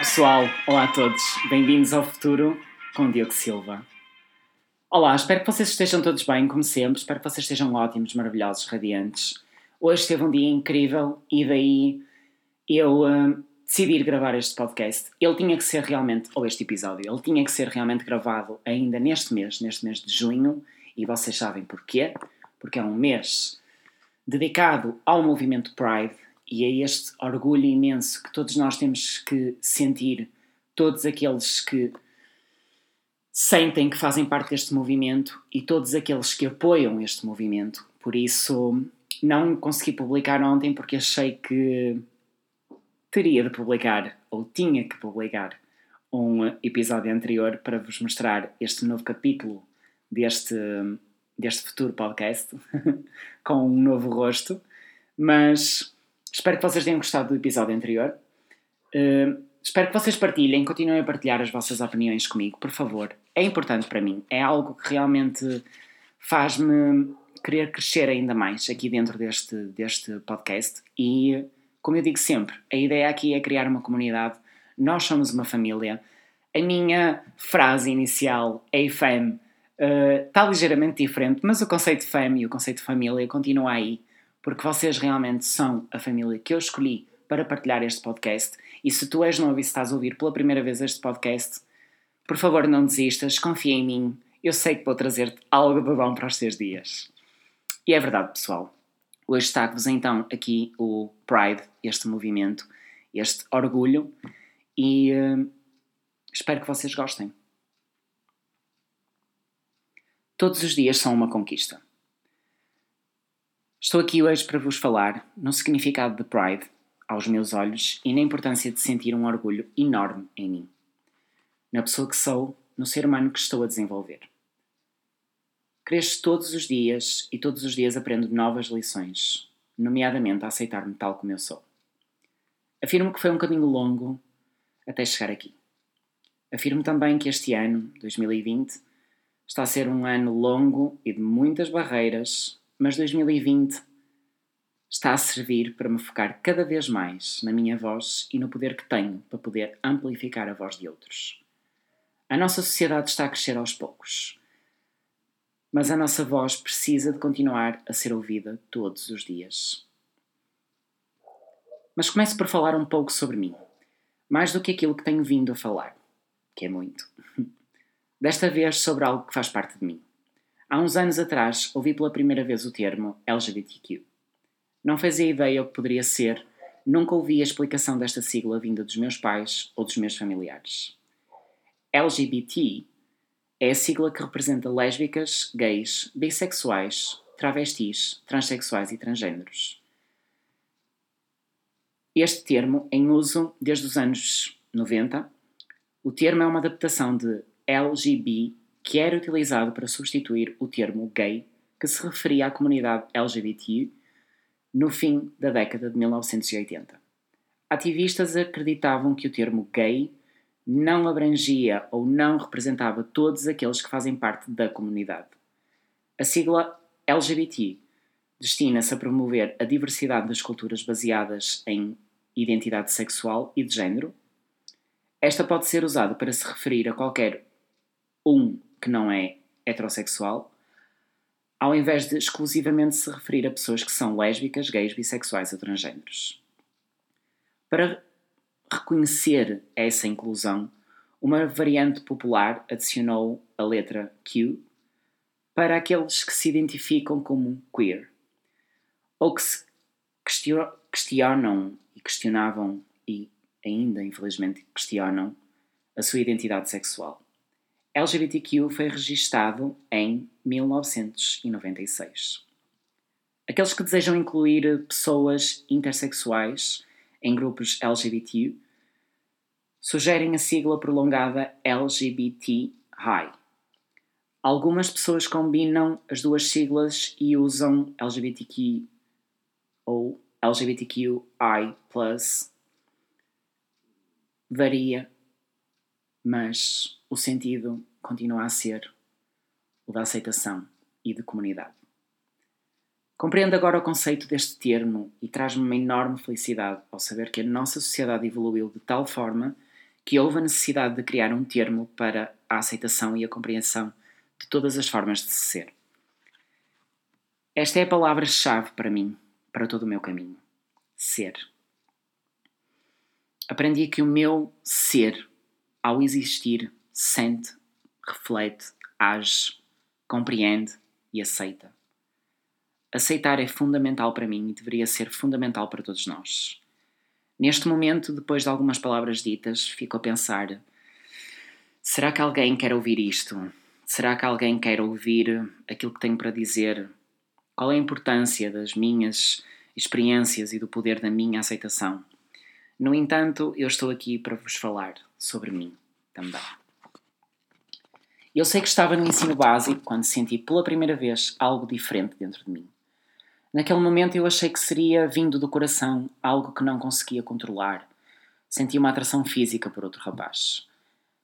Pessoal, olá a todos, bem-vindos ao futuro com Diogo Silva. Olá, espero que vocês estejam todos bem, como sempre, espero que vocês estejam ótimos, maravilhosos, radiantes. Hoje teve um dia incrível e daí eu uh, decidi gravar este podcast. Ele tinha que ser realmente, ou este episódio, ele tinha que ser realmente gravado ainda neste mês, neste mês de junho, e vocês sabem porquê? Porque é um mês dedicado ao movimento Pride e a este orgulho imenso que todos nós temos que sentir, todos aqueles que sentem que fazem parte deste movimento e todos aqueles que apoiam este movimento. Por isso, não consegui publicar ontem porque achei que teria de publicar, ou tinha que publicar, um episódio anterior para vos mostrar este novo capítulo deste, deste futuro podcast, com um novo rosto. Mas Espero que vocês tenham gostado do episódio anterior. Uh, espero que vocês partilhem, continuem a partilhar as vossas opiniões comigo, por favor. É importante para mim. É algo que realmente faz-me querer crescer ainda mais aqui dentro deste, deste podcast. E, como eu digo sempre, a ideia aqui é criar uma comunidade. Nós somos uma família. A minha frase inicial, AFAM, uh, está ligeiramente diferente, mas o conceito de fam e o conceito de família continua aí porque vocês realmente são a família que eu escolhi para partilhar este podcast. E se tu és novo e estás a ouvir pela primeira vez este podcast, por favor não desistas, confia em mim. Eu sei que vou trazer-te algo de bom para os teus dias. E é verdade, pessoal. Hoje está-vos então aqui o Pride, este movimento, este orgulho, e uh, espero que vocês gostem. Todos os dias são uma conquista. Estou aqui hoje para vos falar no significado de Pride aos meus olhos e na importância de sentir um orgulho enorme em mim, na pessoa que sou, no ser humano que estou a desenvolver. Cresço todos os dias e todos os dias aprendo novas lições, nomeadamente a aceitar-me tal como eu sou. Afirmo que foi um caminho longo até chegar aqui. Afirmo também que este ano, 2020, está a ser um ano longo e de muitas barreiras, mas 2020 está a servir para me focar cada vez mais na minha voz e no poder que tenho para poder amplificar a voz de outros. A nossa sociedade está a crescer aos poucos, mas a nossa voz precisa de continuar a ser ouvida todos os dias. Mas começo por falar um pouco sobre mim, mais do que aquilo que tenho vindo a falar, que é muito. Desta vez sobre algo que faz parte de mim. Há uns anos atrás ouvi pela primeira vez o termo LGBTQ. Não fazia ideia o que poderia ser, nunca ouvi a explicação desta sigla vinda dos meus pais ou dos meus familiares. LGBT é a sigla que representa lésbicas, gays, bissexuais, travestis, transexuais e transgêneros. Este termo, em uso desde os anos 90, o termo é uma adaptação de LGB que era utilizado para substituir o termo gay, que se referia à comunidade LGBT no fim da década de 1980. Ativistas acreditavam que o termo gay não abrangia ou não representava todos aqueles que fazem parte da comunidade. A sigla LGBT destina-se a promover a diversidade das culturas baseadas em identidade sexual e de género. Esta pode ser usada para se referir a qualquer um que não é heterossexual, ao invés de exclusivamente se referir a pessoas que são lésbicas, gays, bissexuais ou transgêneros. Para reconhecer essa inclusão, uma variante popular adicionou a letra Q para aqueles que se identificam como queer, ou que se questionam e questionavam e ainda infelizmente questionam a sua identidade sexual. LGBTQ foi registado em 1996. Aqueles que desejam incluir pessoas intersexuais em grupos LGBT sugerem a sigla prolongada LGBT High. Algumas pessoas combinam as duas siglas e usam LGBTQ ou LGBTQI+. Varia, mas o sentido continua a ser o da aceitação e de comunidade. Compreendo agora o conceito deste termo e traz-me uma enorme felicidade ao saber que a nossa sociedade evoluiu de tal forma que houve a necessidade de criar um termo para a aceitação e a compreensão de todas as formas de ser. Esta é a palavra-chave para mim, para todo o meu caminho: ser. Aprendi que o meu ser, ao existir, sente, reflete, age, compreende e aceita. Aceitar é fundamental para mim e deveria ser fundamental para todos nós. Neste momento, depois de algumas palavras ditas, fico a pensar: será que alguém quer ouvir isto? Será que alguém quer ouvir aquilo que tenho para dizer? Qual é a importância das minhas experiências e do poder da minha aceitação? No entanto, eu estou aqui para vos falar sobre mim também. Eu sei que estava no ensino básico quando senti pela primeira vez algo diferente dentro de mim. Naquele momento eu achei que seria vindo do coração, algo que não conseguia controlar. Senti uma atração física por outro rapaz.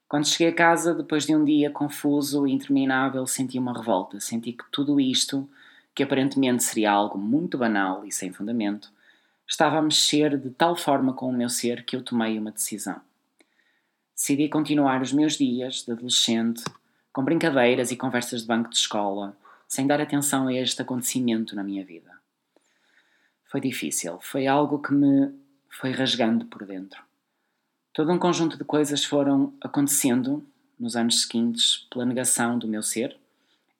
Quando cheguei a casa, depois de um dia confuso e interminável, senti uma revolta. Senti que tudo isto, que aparentemente seria algo muito banal e sem fundamento, estava a mexer de tal forma com o meu ser que eu tomei uma decisão. Decidi continuar os meus dias de adolescente com brincadeiras e conversas de banco de escola, sem dar atenção a este acontecimento na minha vida. Foi difícil, foi algo que me foi rasgando por dentro. Todo um conjunto de coisas foram acontecendo nos anos seguintes pela negação do meu ser.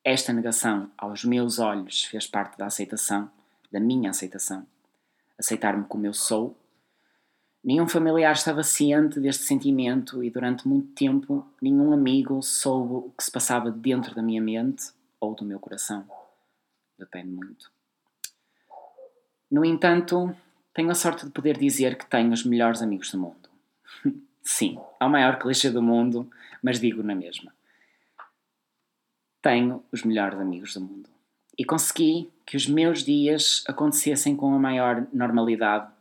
Esta negação, aos meus olhos, fez parte da aceitação, da minha aceitação. Aceitar-me como eu sou Nenhum familiar estava ciente deste sentimento e durante muito tempo nenhum amigo soube o que se passava dentro da minha mente ou do meu coração. Depende muito. No entanto, tenho a sorte de poder dizer que tenho os melhores amigos do mundo. Sim, é o maior clichê do mundo, mas digo na mesma. Tenho os melhores amigos do mundo. E consegui que os meus dias acontecessem com a maior normalidade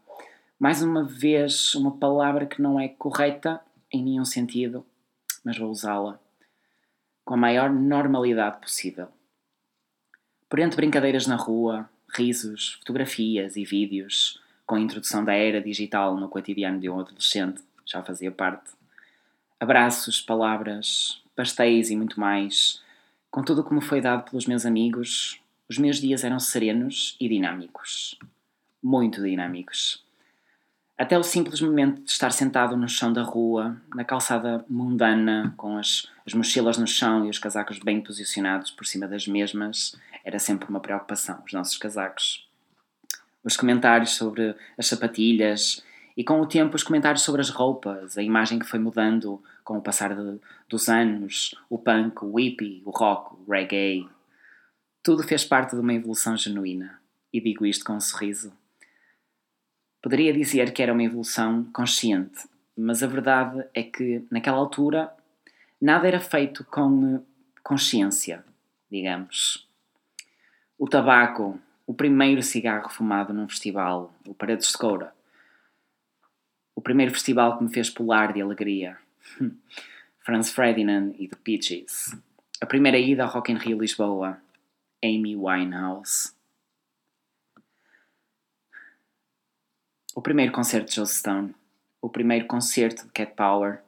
mais uma vez, uma palavra que não é correta em nenhum sentido, mas vou usá-la com a maior normalidade possível. Por entre brincadeiras na rua, risos, fotografias e vídeos, com a introdução da era digital no cotidiano de um adolescente, já fazia parte. Abraços, palavras, pastéis e muito mais. Com tudo o que me foi dado pelos meus amigos, os meus dias eram serenos e dinâmicos. Muito dinâmicos. Até o simples momento de estar sentado no chão da rua, na calçada mundana, com as, as mochilas no chão e os casacos bem posicionados por cima das mesmas, era sempre uma preocupação, os nossos casacos. Os comentários sobre as sapatilhas e com o tempo os comentários sobre as roupas, a imagem que foi mudando com o passar de, dos anos, o punk, o hippie, o rock, o reggae. Tudo fez parte de uma evolução genuína. E digo isto com um sorriso Poderia dizer que era uma evolução consciente, mas a verdade é que, naquela altura, nada era feito com consciência, digamos. O tabaco, o primeiro cigarro fumado num festival, o Paredes de Coura, o primeiro festival que me fez pular de alegria, Franz Ferdinand e The Peaches, a primeira ida ao Rock in Rio Lisboa, Amy Winehouse, o primeiro concerto de Joe Stone, o primeiro concerto de Cat Power,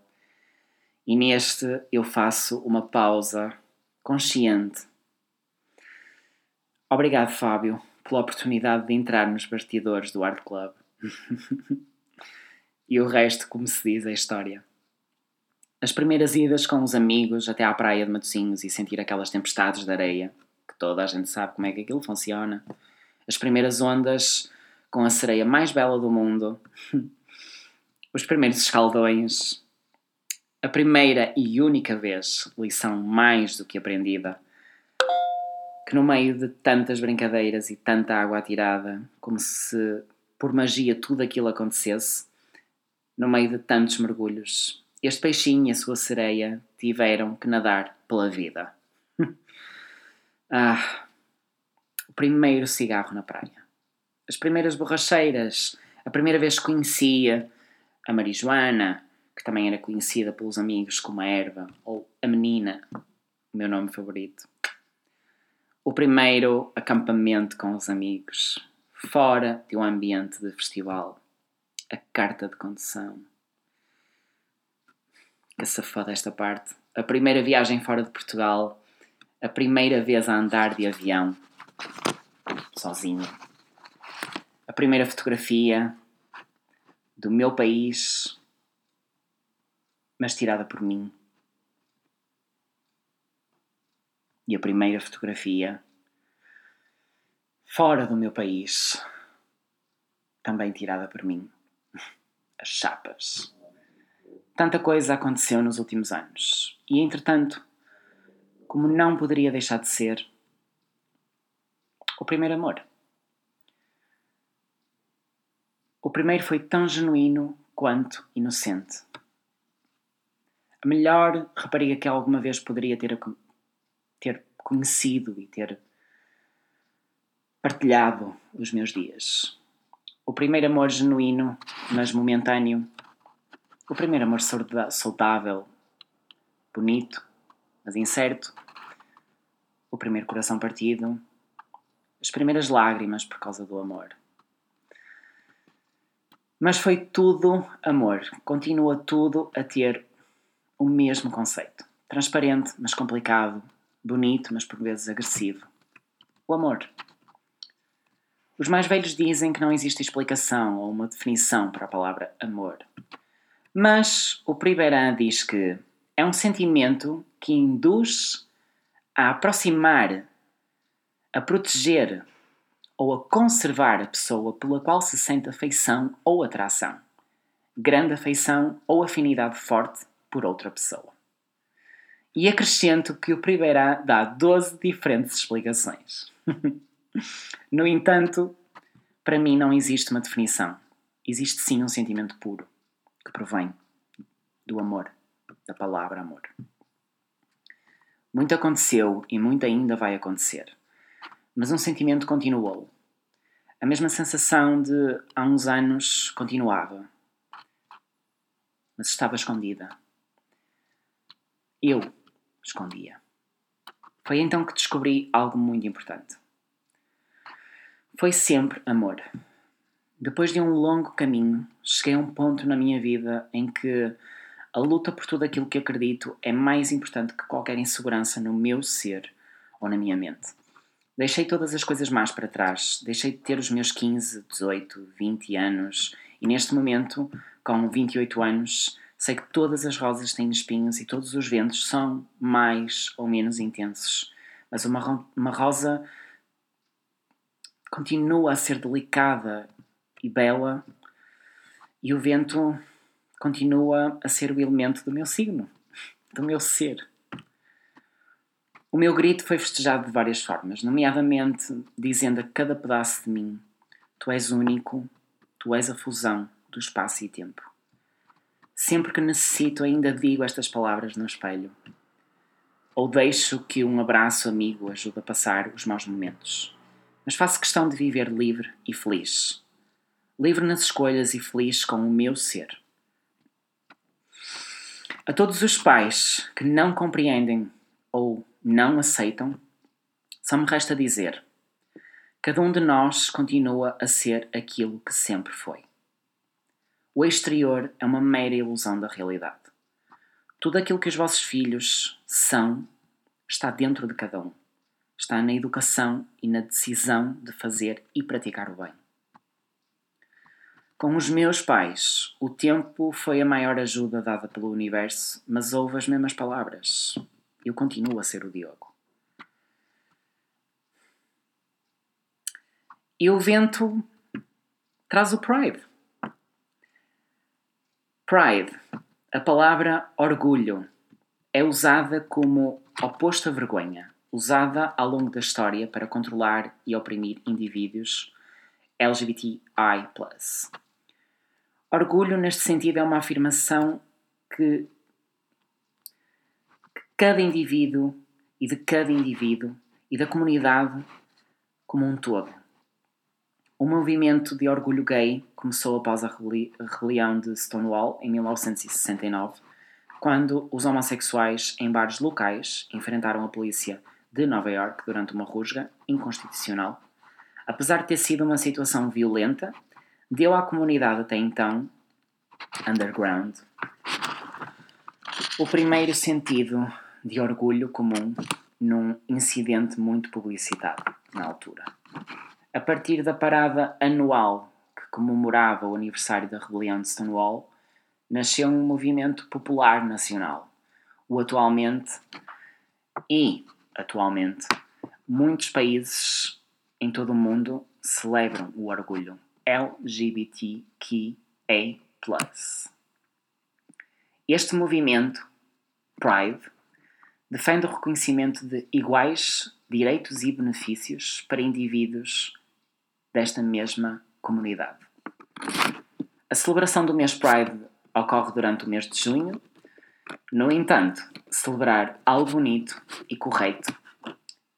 e neste eu faço uma pausa consciente. Obrigado, Fábio, pela oportunidade de entrar nos bastidores do Art Club. e o resto, como se diz, é história. As primeiras idas com os amigos até à praia de Matosinhos e sentir aquelas tempestades de areia, que toda a gente sabe como é que aquilo funciona. As primeiras ondas com a sereia mais bela do mundo, os primeiros escaldões, a primeira e única vez, lição mais do que aprendida, que no meio de tantas brincadeiras e tanta água atirada, como se por magia tudo aquilo acontecesse, no meio de tantos mergulhos, este peixinho e a sua sereia tiveram que nadar pela vida. ah, o primeiro cigarro na praia as primeiras borracheiras, a primeira vez que conhecia a marijuana, que também era conhecida pelos amigos como a erva, ou a menina, o meu nome favorito. o primeiro acampamento com os amigos, fora de um ambiente de festival, a carta de condução. Que se foda esta parte. A primeira viagem fora de Portugal, a primeira vez a andar de avião, sozinho. Primeira fotografia do meu país, mas tirada por mim. E a primeira fotografia fora do meu país, também tirada por mim. As chapas. Tanta coisa aconteceu nos últimos anos. E entretanto, como não poderia deixar de ser, o primeiro amor. O primeiro foi tão genuíno quanto inocente. A melhor rapariga que alguma vez poderia ter, ter conhecido e ter partilhado os meus dias. O primeiro amor genuíno, mas momentâneo. O primeiro amor saudável, bonito, mas incerto. O primeiro coração partido. As primeiras lágrimas por causa do amor. Mas foi tudo amor. Continua tudo a ter o mesmo conceito. Transparente, mas complicado. Bonito, mas por vezes agressivo. O amor. Os mais velhos dizem que não existe explicação ou uma definição para a palavra amor. Mas o Priberan diz que é um sentimento que induz a aproximar, a proteger ou a conservar a pessoa pela qual se sente afeição ou atração, grande afeição ou afinidade forte por outra pessoa. E acrescento que o Priberan dá 12 diferentes explicações. No entanto, para mim não existe uma definição. Existe sim um sentimento puro que provém do amor, da palavra amor. Muito aconteceu e muito ainda vai acontecer, mas um sentimento continuou. A mesma sensação de há uns anos continuava, mas estava escondida. Eu escondia. Foi então que descobri algo muito importante. Foi sempre amor. Depois de um longo caminho, cheguei a um ponto na minha vida em que a luta por tudo aquilo que acredito é mais importante que qualquer insegurança no meu ser ou na minha mente. Deixei todas as coisas más para trás, deixei de ter os meus 15, 18, 20 anos e neste momento, com 28 anos, sei que todas as rosas têm espinhos e todos os ventos são mais ou menos intensos. Mas uma, uma rosa continua a ser delicada e bela, e o vento continua a ser o elemento do meu signo, do meu ser. O meu grito foi festejado de várias formas, nomeadamente dizendo a cada pedaço de mim: Tu és único, tu és a fusão do espaço e tempo. Sempre que necessito, ainda digo estas palavras no espelho. Ou deixo que um abraço amigo ajude a passar os maus momentos mas faço questão de viver livre e feliz. Livre nas escolhas e feliz com o meu ser. A todos os pais que não compreendem ou não aceitam, só me resta dizer: cada um de nós continua a ser aquilo que sempre foi. O exterior é uma mera ilusão da realidade. Tudo aquilo que os vossos filhos são está dentro de cada um está na educação e na decisão de fazer e praticar o bem. Com os meus pais, o tempo foi a maior ajuda dada pelo universo, mas houve as mesmas palavras. Eu continuo a ser o Diogo. E o vento traz o pride. Pride, a palavra orgulho, é usada como oposto à vergonha usada ao longo da história para controlar e oprimir indivíduos LGBTI. Orgulho, neste sentido, é uma afirmação que, que cada indivíduo e de cada indivíduo e da comunidade como um todo. O movimento de orgulho gay começou após a rebelião de Stonewall em 1969, quando os homossexuais em bares locais enfrentaram a polícia de Nova York durante uma rusga inconstitucional. Apesar de ter sido uma situação violenta, deu à comunidade até então underground o primeiro sentido de orgulho comum num incidente muito publicitado na altura. A partir da parada anual que comemorava o aniversário da rebelião de Stonewall, nasceu um movimento popular nacional, o atualmente e atualmente muitos países em todo o mundo celebram o orgulho LGBTQA+. Este movimento, Pride, defende o reconhecimento de iguais direitos e benefícios para indivíduos desta mesma comunidade. A celebração do mês Pride ocorre durante o mês de junho. No entanto, celebrar algo bonito e correto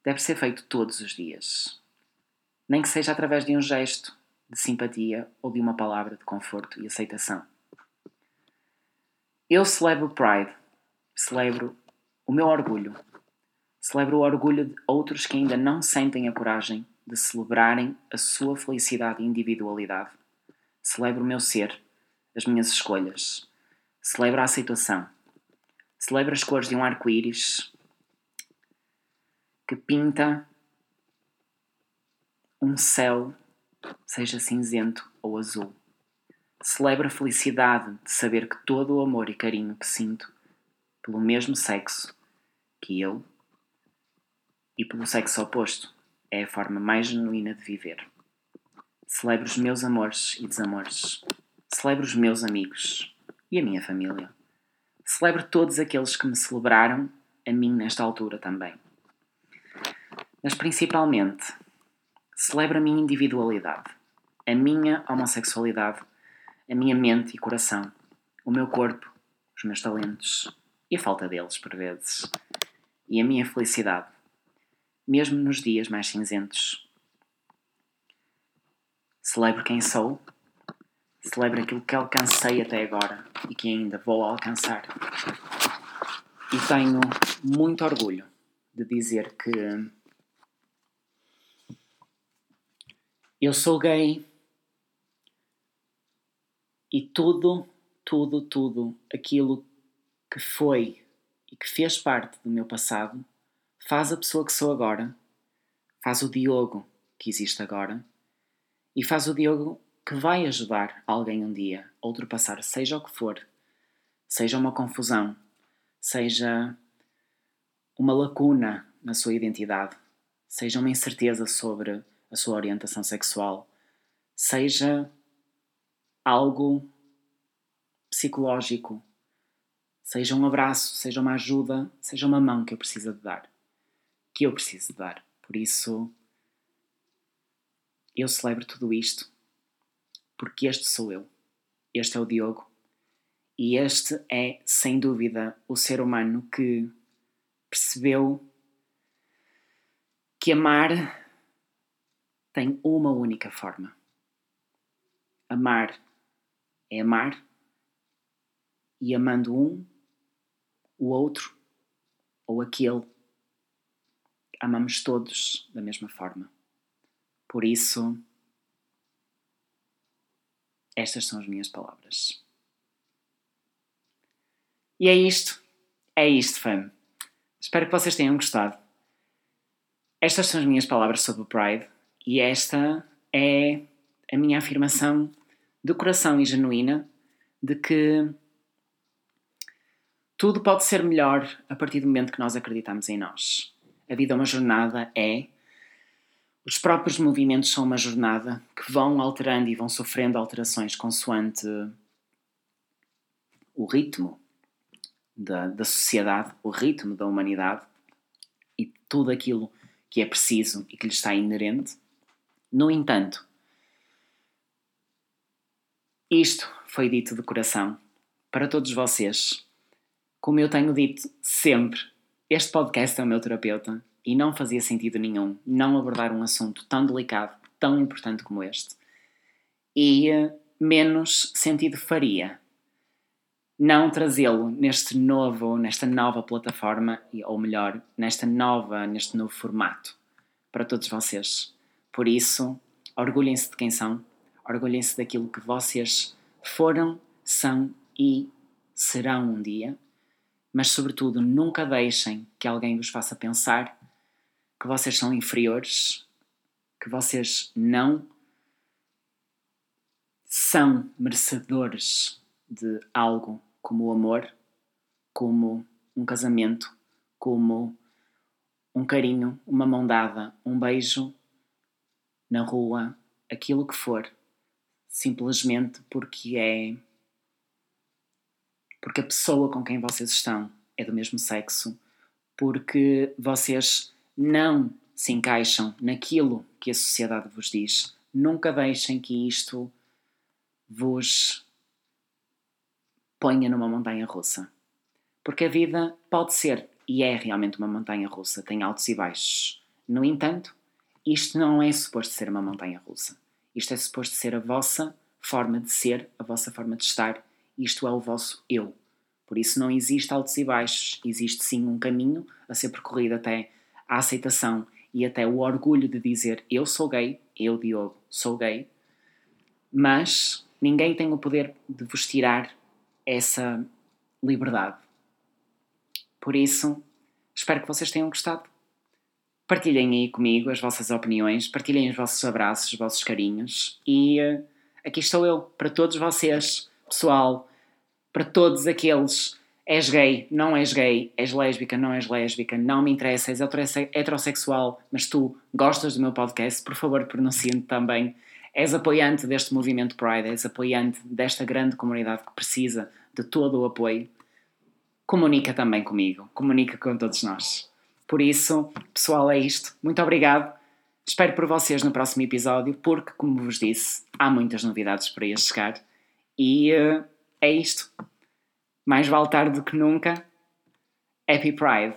deve ser feito todos os dias, nem que seja através de um gesto de simpatia ou de uma palavra de conforto e aceitação. Eu celebro Pride, celebro o meu orgulho. Celebro o orgulho de outros que ainda não sentem a coragem de celebrarem a sua felicidade e individualidade. Celebro o meu ser, as minhas escolhas. Celebro a aceitação. Celebro as cores de um arco-íris que pinta um céu, seja cinzento ou azul. Celebro a felicidade de saber que todo o amor e carinho que sinto pelo mesmo sexo que eu e pelo sexo oposto é a forma mais genuína de viver. Celebro os meus amores e desamores. Celebro os meus amigos e a minha família. Celebro todos aqueles que me celebraram, a mim nesta altura também. Mas principalmente, celebro a minha individualidade, a minha homossexualidade, a minha mente e coração, o meu corpo, os meus talentos, e a falta deles por vezes, e a minha felicidade, mesmo nos dias mais cinzentos. Celebro quem sou, celebro aquilo que alcancei até agora e que ainda vou alcançar. E tenho muito orgulho de dizer que eu sou gay e tudo, tudo, tudo aquilo que foi e que fez parte do meu passado faz a pessoa que sou agora, faz o Diogo que existe agora e faz o Diogo que vai ajudar alguém um dia a ultrapassar, seja o que for, seja uma confusão, seja uma lacuna na sua identidade, seja uma incerteza sobre a sua orientação sexual, seja algo psicológico Seja um abraço, seja uma ajuda, seja uma mão que eu preciso de dar. Que eu preciso de dar. Por isso, eu celebro tudo isto porque este sou eu. Este é o Diogo. E este é, sem dúvida, o ser humano que percebeu que amar tem uma única forma. Amar é amar, e amando um, o outro ou aquele. Amamos todos da mesma forma. Por isso, estas são as minhas palavras. E é isto. É isto, fam. Espero que vocês tenham gostado. Estas são as minhas palavras sobre o Pride e esta é a minha afirmação de coração e genuína de que tudo pode ser melhor a partir do momento que nós acreditamos em nós. A vida é uma jornada, é. Os próprios movimentos são uma jornada que vão alterando e vão sofrendo alterações consoante o ritmo da, da sociedade, o ritmo da humanidade e tudo aquilo que é preciso e que lhe está inerente. No entanto, isto foi dito de coração para todos vocês como eu tenho dito sempre, este podcast é o meu terapeuta e não fazia sentido nenhum não abordar um assunto tão delicado, tão importante como este. E uh, menos sentido faria não trazê-lo neste novo, nesta nova plataforma, ou melhor, nesta nova, neste novo formato para todos vocês. Por isso, orgulhem-se de quem são, orgulhem-se daquilo que vocês foram, são e serão um dia, mas sobretudo nunca deixem que alguém vos faça pensar que vocês são inferiores, que vocês não são merecedores de algo como o amor, como um casamento, como um carinho, uma mão dada, um beijo na rua, aquilo que for, simplesmente porque é. Porque a pessoa com quem vocês estão é do mesmo sexo, porque vocês não se encaixam naquilo que a sociedade vos diz. Nunca deixem que isto vos ponha numa montanha russa. Porque a vida pode ser e é realmente uma montanha russa, tem altos e baixos. No entanto, isto não é suposto ser uma montanha russa. Isto é suposto ser a vossa forma de ser, a vossa forma de estar. Isto é o vosso eu. Por isso não existe altos e baixos, existe sim um caminho a ser percorrido até a aceitação e até o orgulho de dizer eu sou gay, eu Diogo sou gay, mas ninguém tem o poder de vos tirar essa liberdade. Por isso, espero que vocês tenham gostado. Partilhem aí comigo as vossas opiniões, partilhem os vossos abraços, os vossos carinhos e uh, aqui estou eu para todos vocês, pessoal, para todos aqueles. És gay, não és gay, és lésbica, não és lésbica, não me interessa, és heterossexual, mas tu gostas do meu podcast, por favor, pronuncia-te também. És apoiante deste movimento Pride, és apoiante desta grande comunidade que precisa de todo o apoio comunica também comigo, comunica com todos nós. Por isso, pessoal, é isto. Muito obrigado. Espero por vocês no próximo episódio, porque, como vos disse, há muitas novidades para ir chegar. E uh, é isto. Mais vale tarde do que nunca. Happy Pride.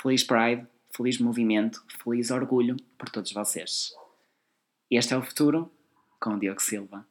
Feliz Pride, feliz movimento, feliz orgulho por todos vocês. Este é o futuro com o Diogo Silva.